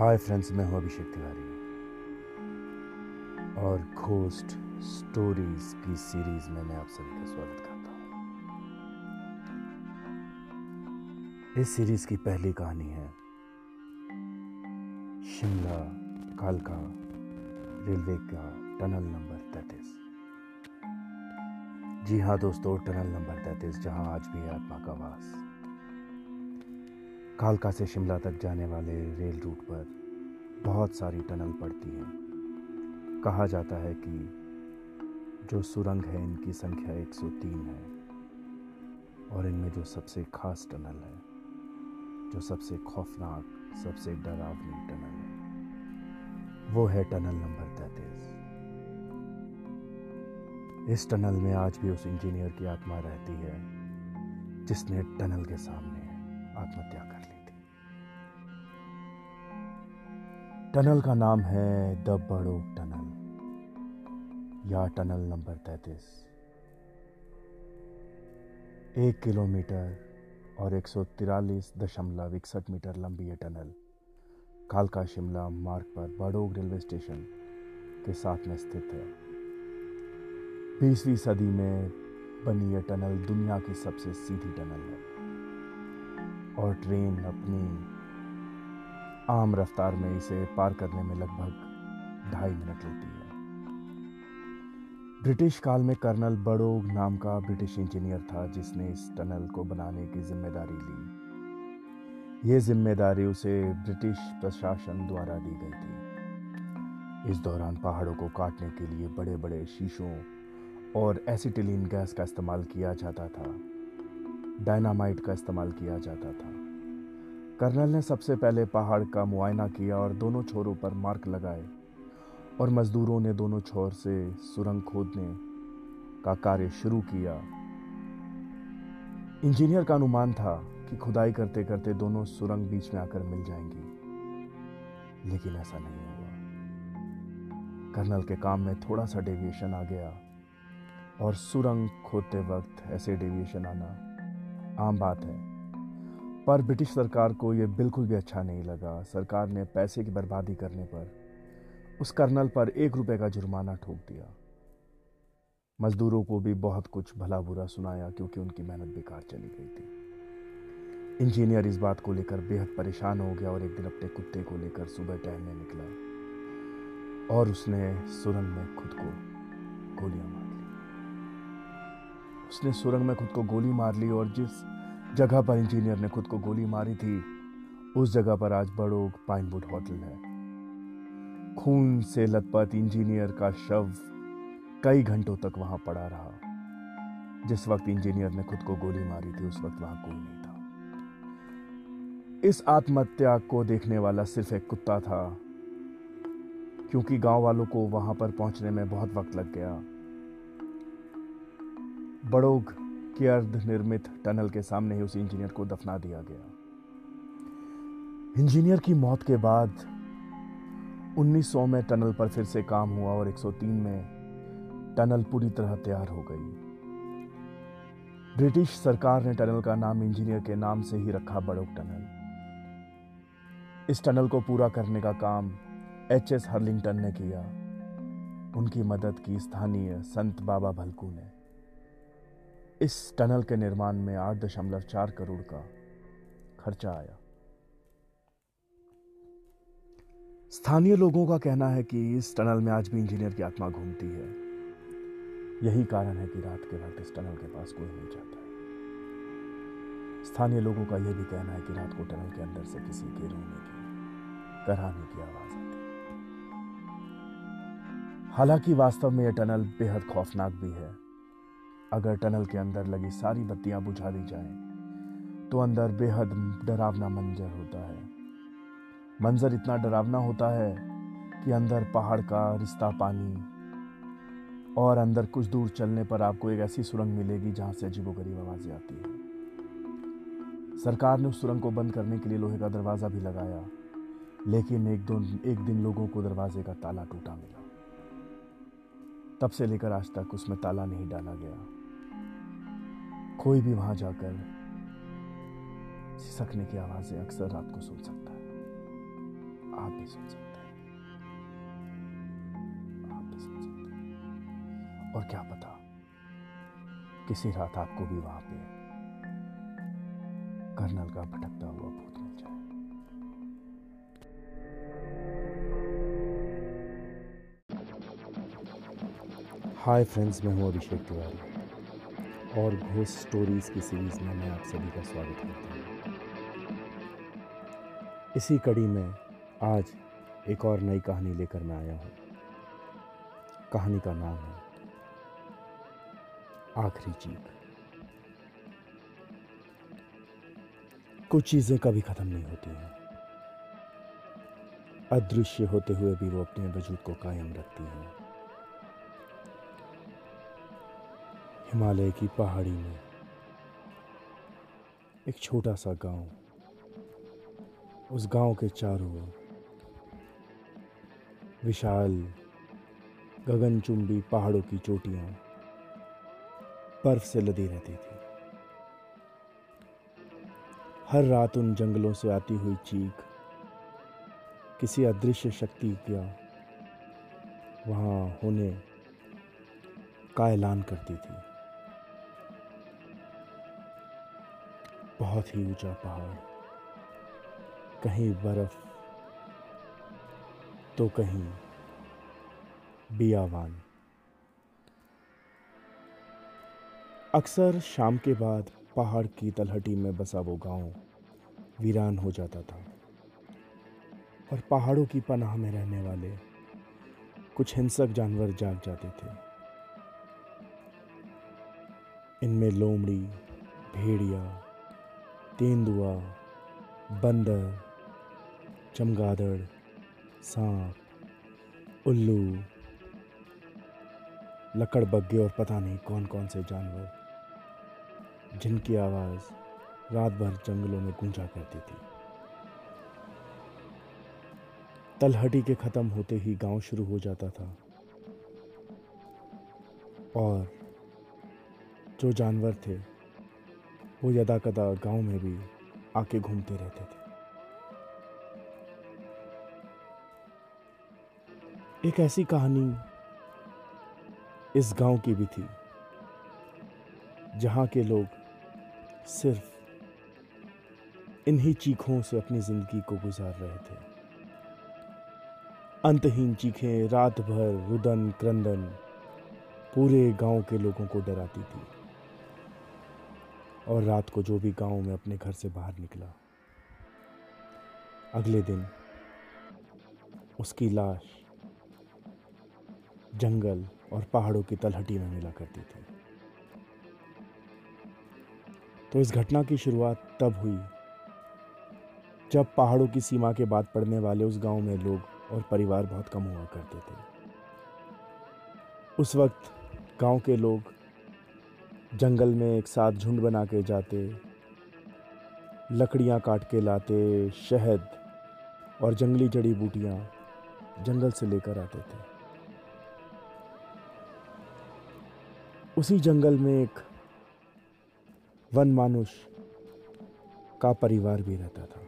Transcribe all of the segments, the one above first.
Hi friends, मैं हूँ अभिषेक तिवारी। और घोस्ट स्टोरीज की सीरीज़ में मैं आप सभी का स्वागत करता हूँ। इस सीरीज़ की पहली कहानी है शिमला कालका रेलवे का टनल नंबर तैतीस। जी हाँ दोस्तों, टनल नंबर तैतीस, जहाँ आज भी आत्मा का वास। कालका से शिमला तक जाने वाले रेल रूट पर बहुत सारी टनल पड़ती हैं। कहा जाता है कि जो सुरंग है, इनकी संख्या 103 है और इनमें जो सबसे खास टनल है, जो सबसे खौफनाक, सबसे डरावनी टनल है, वो है टनल नंबर तैतीस। इस टनल में आज भी उस इंजीनियर की आत्मा रहती है जिसने टनल के सामने आत्महत्या कर ली थी। टनल का नाम है द बड़ोक टनल। या टनल नंबर तैतीस। एक किलोमीटर और एक सौ तिरालीस दशमलव इकसठ मीटर लंबी ये टनल कालका शिमला मार्ग पर बड़ोग रेलवे स्टेशन के साथ में स्थित है। बीसवीं सदी में बनी यह टनल दुनिया की सबसे सीधी टनल है। और ट्रेन अपनी आम रफ्तार में इसे पार करने में लगभग ढाई मिनट लेती है। ब्रिटिश काल में कर्नल बड़ोग नाम का ब्रिटिश इंजीनियर था, जिसने इस टनल को बनाने की ज़िम्मेदारी ली। ये ज़िम्मेदारी उसे ब्रिटिश प्रशासन द्वारा दी गई थी। इस दौरान पहाड़ों को काटने के लिए बड़े बड़े शीशों और एसिटिलीन गैस का इस्तेमाल किया जाता था। डायनामाइट का इस्तेमाल किया जाता था। कर्नल ने सबसे पहले पहाड़ का मुआयना किया और दोनों छोरों पर मार्क लगाए और मजदूरों ने दोनों छोर से सुरंग खोदने का कार्य शुरू किया। इंजीनियर का अनुमान था कि खुदाई करते करते दोनों सुरंग बीच में आकर मिल जाएँगी। लेकिन ऐसा नहीं हुआ। कर्नल के काम में थोड़ा सा डेविएशन आ गया और सुरंग खोदते वक्त ऐसे डेविएशन आना आम बात है। पर ब्रिटिश सरकार को यह बिल्कुल भी अच्छा नहीं लगा। सरकार ने पैसे की बर्बादी करने पर उस कर्नल पर एक रुपए का जुर्माना ठोक दिया। मजदूरों को भी बहुत कुछ भला बुरा सुनाया क्योंकि उनकी मेहनत बेकार चली गई थी। इंजीनियर इस बात को लेकर बेहद परेशान हो गया और एक दिन अपने कुत्ते को लेकर सुबह टहलने निकला और उसने सुरंग में खुद को गोलियाँ मार। उसने सुरंग में खुद को गोली मार ली और जिस जगह पर इंजीनियर ने खुद को गोली मारी थी, उस जगह पर आज बड़ोग पाइनवुड होटल है। खून से लथपथ इंजीनियर का शव कई घंटों तक वहाँ पड़ा रहा। जिस वक्त इंजीनियर ने खुद को गोली मारी थी, उस वक्त वहाँ कोई नहीं था। इस आत्महत्या को देखने वाला सिर्फ़ एक कुत्ता था, क्योंकि गाँव वालों को वहाँ पर पहुँचने में बहुत वक्त लग गया। बड़ोग के अर्ध निर्मित टनल के सामने ही उस इंजीनियर को दफना दिया गया। इंजीनियर की मौत के बाद 1900 में टनल पर फिर से काम हुआ और 103 में टनल पूरी तरह तैयार हो गई। ब्रिटिश सरकार ने टनल का नाम इंजीनियर के नाम से ही रखा बड़ोक टनल। इस टनल को पूरा करने का काम एच एस हर्लिंगटन ने किया। उनकी मदद की स्थानीय संत बाबा भलकू ने। इस टनल के निर्माण में आठ दशमलव चार करोड़ का खर्चा आया। स्थानीय लोगों का कहना है कि इस टनल में आज भी इंजीनियर की आत्मा घूमती है। यही कारण है कि रात के वक्त इस टनल के पास कोई नहीं जाता स्थानीय लोगों का यह भी कहना है कि रात को टनल के अंदर से किसी के रोने की कराने की आवाज़ आती हालाँकि वास्तव में यह टनल बेहद खौफनाक भी है। अगर टनल के अंदर लगी सारी बत्तियाँ बुझा दी जाएँ, तो अंदर बेहद डरावना मंजर होता है। मंजर इतना डरावना होता है कि अंदर पहाड़ का रिश्ता पानी और अंदर कुछ दूर चलने पर आपको एक ऐसी सुरंग मिलेगी जहाँ से अजीबोगरीब आवाज़ें आती है। सरकार ने उस सुरंग को बंद करने के लिए लोहे का दरवाज़ा भी लगाया लेकिन एक दो एक दिन लोगों को दरवाजे का ताला टूटा मिला। तब से लेकर आज तक उसमें ताला नहीं डाला गया। कोई भी वहाँ जाकर सिसकने की आवाज़ें अक्सर रात को सुन सकता है। आप भी सुन सकते हैं। आप भी सुन सकते हैं। और क्या पता किसी रात आपको भी वहाँ पे कर्नल का भटकता हुआ भूत मिल जाए। हाय फ्रेंड्स मैं हूँ अभिषेक तिवारी। और घोष स्टोरीज की सीरीज़ में मैं आप सभी का स्वागत करता हूँ। इसी कड़ी में आज एक और नई कहानी लेकर मैं आया हूँ। कहानी का नाम है, आखिरी चीख। कुछ चीज़ें कभी ख़त्म नहीं होती हैं। अदृश्य होते हुए भी वो अपने वजूद को कायम रखती हैं। हिमालय की पहाड़ी में। एक छोटा सा गाँव। उस गाँव के चारों ओर विशाल गगनचुंबी पहाड़ों की चोटियाँ बर्फ़ से लदी रहती थी। हर रात उन जंगलों से आती हुई चीख, किसी अदृश्य शक्ति का वहाँ होने का ऐलान करती थी। बहुत ही ऊँचा पहाड़ कहीं बर्फ़ तो कहीं बियावान। अक्सर शाम के बाद पहाड़ की तलहटी में बसा वो गाँव वीरान हो जाता था, और पहाड़ों की पनाह में रहने वाले कुछ हिंसक जानवर जाग जाते थे। इनमें लोमड़ी, भेड़िया तेंदुआ, बंदर, चमगादड़, सांप, उल्लू, लकड़बग्गे और पता नहीं कौन कौन से जानवर, जिनकी आवाज़ रात भर जंगलों में गूंजा करती थी। तलहटी के ख़त्म होते ही गाँव शुरू हो जाता था। और जो जानवर थे वो यदा कदा गाँव में भी आके घूमते रहते थे। एक ऐसी कहानी इस गाँव की भी थी, जहाँ के लोग सिर्फ़ इन्हीं चीखों से अपनी ज़िंदगी को गुजार रहे थे। अंतहीन चीखें रात भर रुदन क्रंदन पूरे गाँव के लोगों को डराती थी। और रात को जो भी गाँव में अपने घर से बाहर निकला, अगले दिन उसकी लाश जंगल और पहाड़ों की तलहटी में मिला करती थी। तो इस घटना की शुरुआत तब हुई, जब पहाड़ों की सीमा के बाद पड़ने वाले उस गाँव में लोग और परिवार बहुत कम हुआ करते थे। उस वक्त गाँव के लोग जंगल में एक साथ झुंड बना के जाते, लकड़ियाँ काट के लाते, शहद और जंगली जड़ी बूटियाँ जंगल से लेकर आते थे। उसी जंगल में एक वन मानुष का परिवार भी रहता था।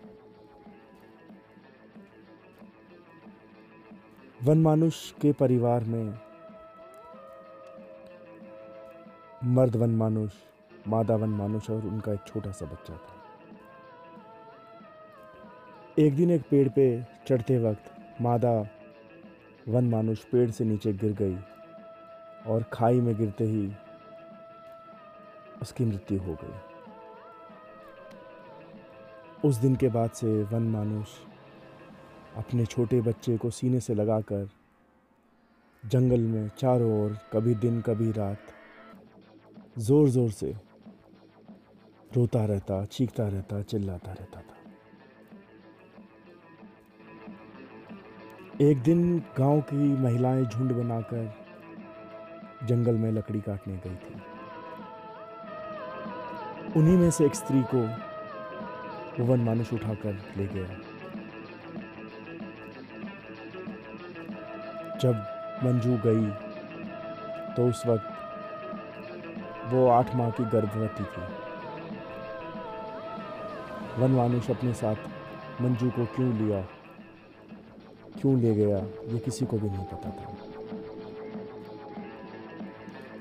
वन मानुष के परिवार में मर्द वन मानुष मादा वन मानुष और उनका एक छोटा सा बच्चा था। एक दिन एक पेड़ पे चढ़ते वक्त मादा वन मानुष पेड़ से नीचे गिर गई और खाई में गिरते ही उसकी मृत्यु हो गई। उस दिन के बाद से वन मानुष अपने छोटे बच्चे को सीने से लगाकर जंगल में चारों ओर कभी दिन, कभी रात ज़ोर ज़ोर से। रोता रहता, चीखता रहता, चिल्लाता रहता था। एक दिन गाँव की महिलाएँ झुंड बनाकर जंगल में लकड़ी काटने गई थी। उन्हीं में से एक स्त्री को वन मानुष उठाकर ले गया। जब मंजू गई तो उस वक्त वो आठ माह की गर्भवती थी। वन मानुष अपने साथ मंजू को क्यों लिया? क्यों ले गया? ये किसी को भी नहीं पता था।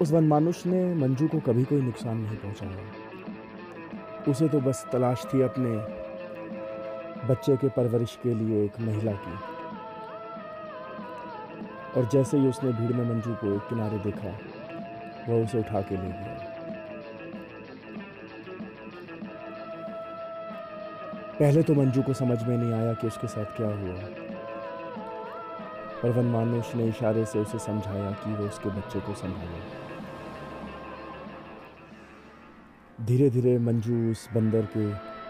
उस वनमानुष ने मंजू को कभी कोई नुकसान नहीं पहुँचाया। उसे तो बस तलाश थी अपने बच्चे के परवरिश के लिए एक महिला की। और जैसे ही उसने भीड़ में मंजू को एक किनारे देखा वह उसे उठा के ले गया। पहले तो मंजू को समझ में नहीं आया कि उसके साथ क्या हुआ। पर वन मानुष ने इशारे से उसे समझाया कि वो उसके बच्चे को संभाले। धीरे धीरे मंजू उस बंदर के,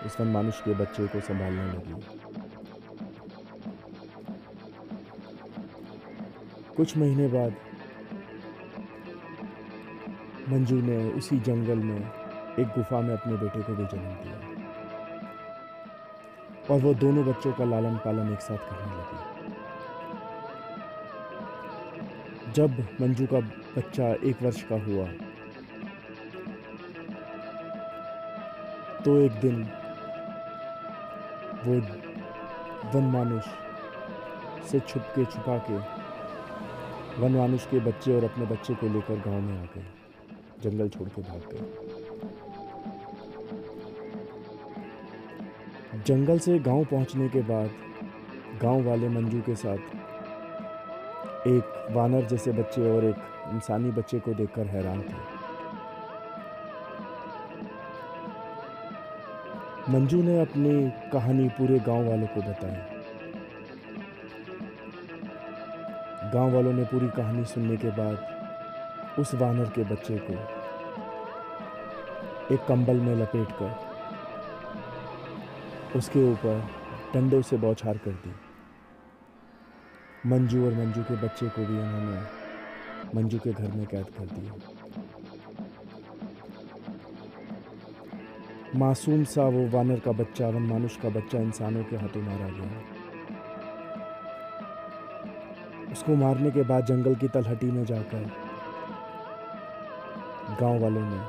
उस वनमानुष के बच्चे को संभालने लगी। कुछ महीने बाद मंजू ने उसी जंगल में एक गुफा में अपने बेटे को भी जन्म दिया। और वो दोनों बच्चों का लालन पालन एक साथ करने लगी। जब मंजू का बच्चा एक वर्ष का हुआ तो एक दिन वो वन मानुष से छुप के छुपा के वन मानुष के बच्चे और अपने बच्चे को लेकर गाँव में आ गए। जंगल छोड़ के भाग गए जंगल से गाँव पहुँचने के बाद गाँव वाले मंजू के साथ एक वानर जैसे बच्चे और एक इंसानी बच्चे को देखकर हैरान थे। मंजू ने अपनी कहानी पूरे गाँव वालों को बताई। गाँव वालों ने पूरी कहानी सुनने के बाद उस वानर के बच्चे को एक कंबल में लपेटकर उसके ऊपर डंडों से बौछार कर दी। मंजू और मंजू के बच्चे को भी उन्होंने मंजू के घर में कैद कर दिया। मासूम सा वो वानर का बच्चा वन मानुष का बच्चा इंसानों के हाथों मारा गया। उसको मारने के बाद जंगल की तलहटी में जाकर गाँव वालों ने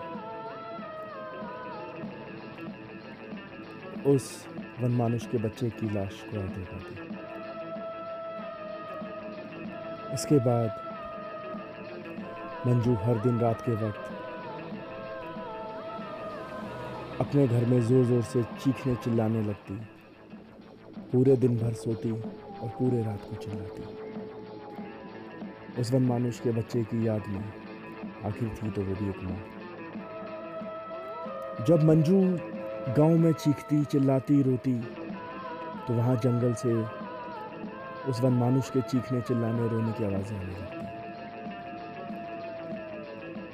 उस वनमानुष के बच्चे की लाश को आगे दी। इसके बाद मंजू हर दिन रात के वक्त अपने घर में ज़ोर ज़ोर से चीखने चिल्लाने लगती, पूरे दिन भर सोती और पूरे रात को चिल्लाती। उस वन मानुष के बच्चे की याद में आखिर थी तो वो भी एक माँ जब मंजू गाँव में चीखती, चिल्लाती, रोती तो वहाँ जंगल से उस वन मानुष के चीखने, चिल्लाने, रोने की आवाज़ें आने लगती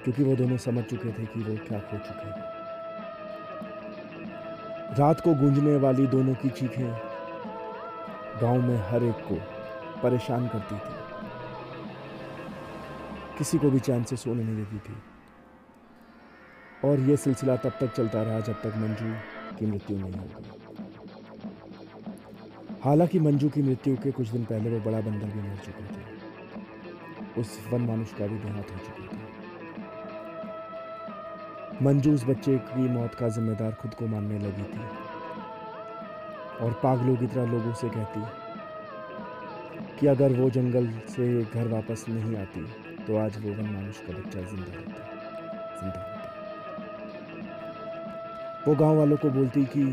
क्योंकि वो दोनों समझ चुके थे कि वो क्या खो चुके हैं। रात को गूंजने वाली दोनों की चीखें गाँव में हर एक को परेशान करती थी। किसी को भी चैन से सोने नहीं देती थी। और यह सिलसिला तब तक चलता रहा जब तक मंजू की मृत्यु नहीं हो गई। हालाँकि मंजू की मृत्यु के कुछ दिन पहले वो बड़ा बंदर भी मर चुके थे। उस वन मानुष का भी देहांत हो चुका था। मंजू उस बच्चे की मौत का जिम्मेदार खुद को मानने लगी थी। और पागलों की तरह लोगों से कहती कि अगर वो जंगल से घर वापस नहीं आती तो आज वन मानुष का बच्चा ज़िंदा रहता ज़िंदा रहता वो गाँव वालों को बोलती कि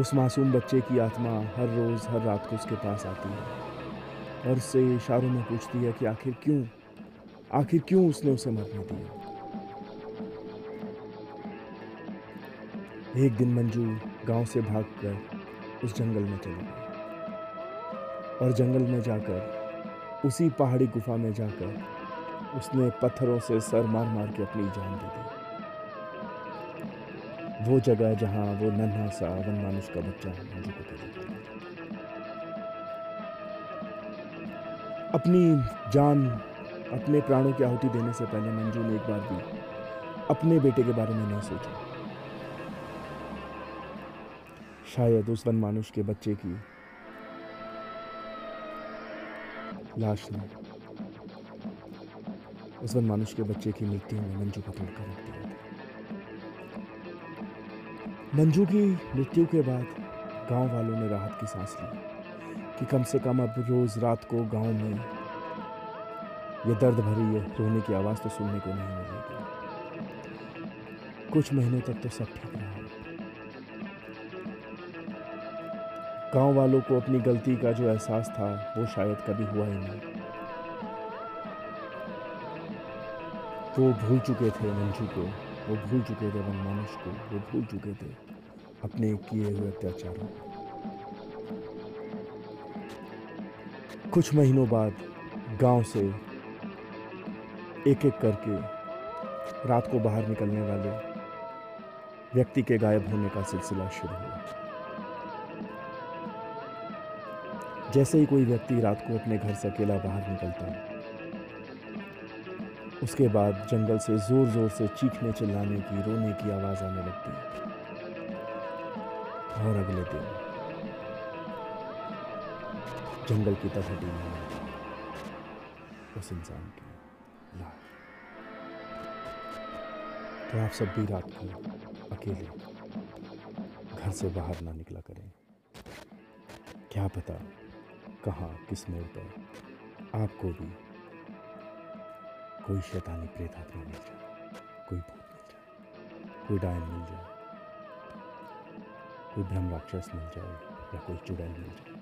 उस मासूम बच्चे की आत्मा हर रोज़ हर रात को उसके पास आती है और उससे इशारों में पूछती है कि आखिर क्यों आखिर क्यों उसने उसे मरने दिया एक दिन मंजू गाँव से भागकर उस जंगल में चली गई और जंगल में जाकर उसी पहाड़ी गुफा में जाकर उसने पत्थरों से सर मार मार के अपनी जान दे दी। वो जगह जहाँ वो नन्हा सा वन मानुष का बच्चा को अपनी जान, अपने प्राणों की आहुति देने से पहले मंजू ने एक बार भी अपने बेटे के बारे में नहीं सोचा। शायद उस वन मानुष के बच्चे की लाश ने। उस वन मानुष के बच्चे की मृत्यु में मंजू को तोड़कर रख दिया मंजू की मृत्यु के बाद गाँव वालों ने राहत की सांस ली कि कम से कम अब रोज़ रात को गाँव में ये दर्द भरी, ये रोने की आवाज़ तो सुनने को नहीं मिलेगी। कुछ महीनों तक तो सब ठीक रहा। गाँव वालों को अपनी गलती का जो एहसास था, वो शायद कभी हुआ ही नहीं। वो भूल चुके थे मंजू को, वो भूल चुके थे मनमानुष को, वो भूल चुके थे अपने किए हुए अत्याचारों कुछ महीनों बाद गाँव से एक एक करके रात को बाहर निकलने वाले व्यक्ति के गायब होने का सिलसिला शुरू हुआ। जैसे ही कोई व्यक्ति रात को अपने घर से अकेला बाहर निकलता है, उसके बाद जंगल से ज़ोर ज़ोर से चीखने चिल्लाने की, रोने की आवाज़ आने लगती है। और अगले दिन, जंगल की तलहटी में उस इंसान की लाश। तो आप सब भी रात को अकेले घर से बाहर ना निकला करें। क्या पता कहाँ, किस मोड़ पर? आपको भी। कोई शैतानी प्रेत आत्मा मिल जाए, कोई भूत मिल जाए, कोई डायन मिल जाए, कोई ब्रह्म राक्षस मिल जाए या कोई चुड़ैल मिल जाए।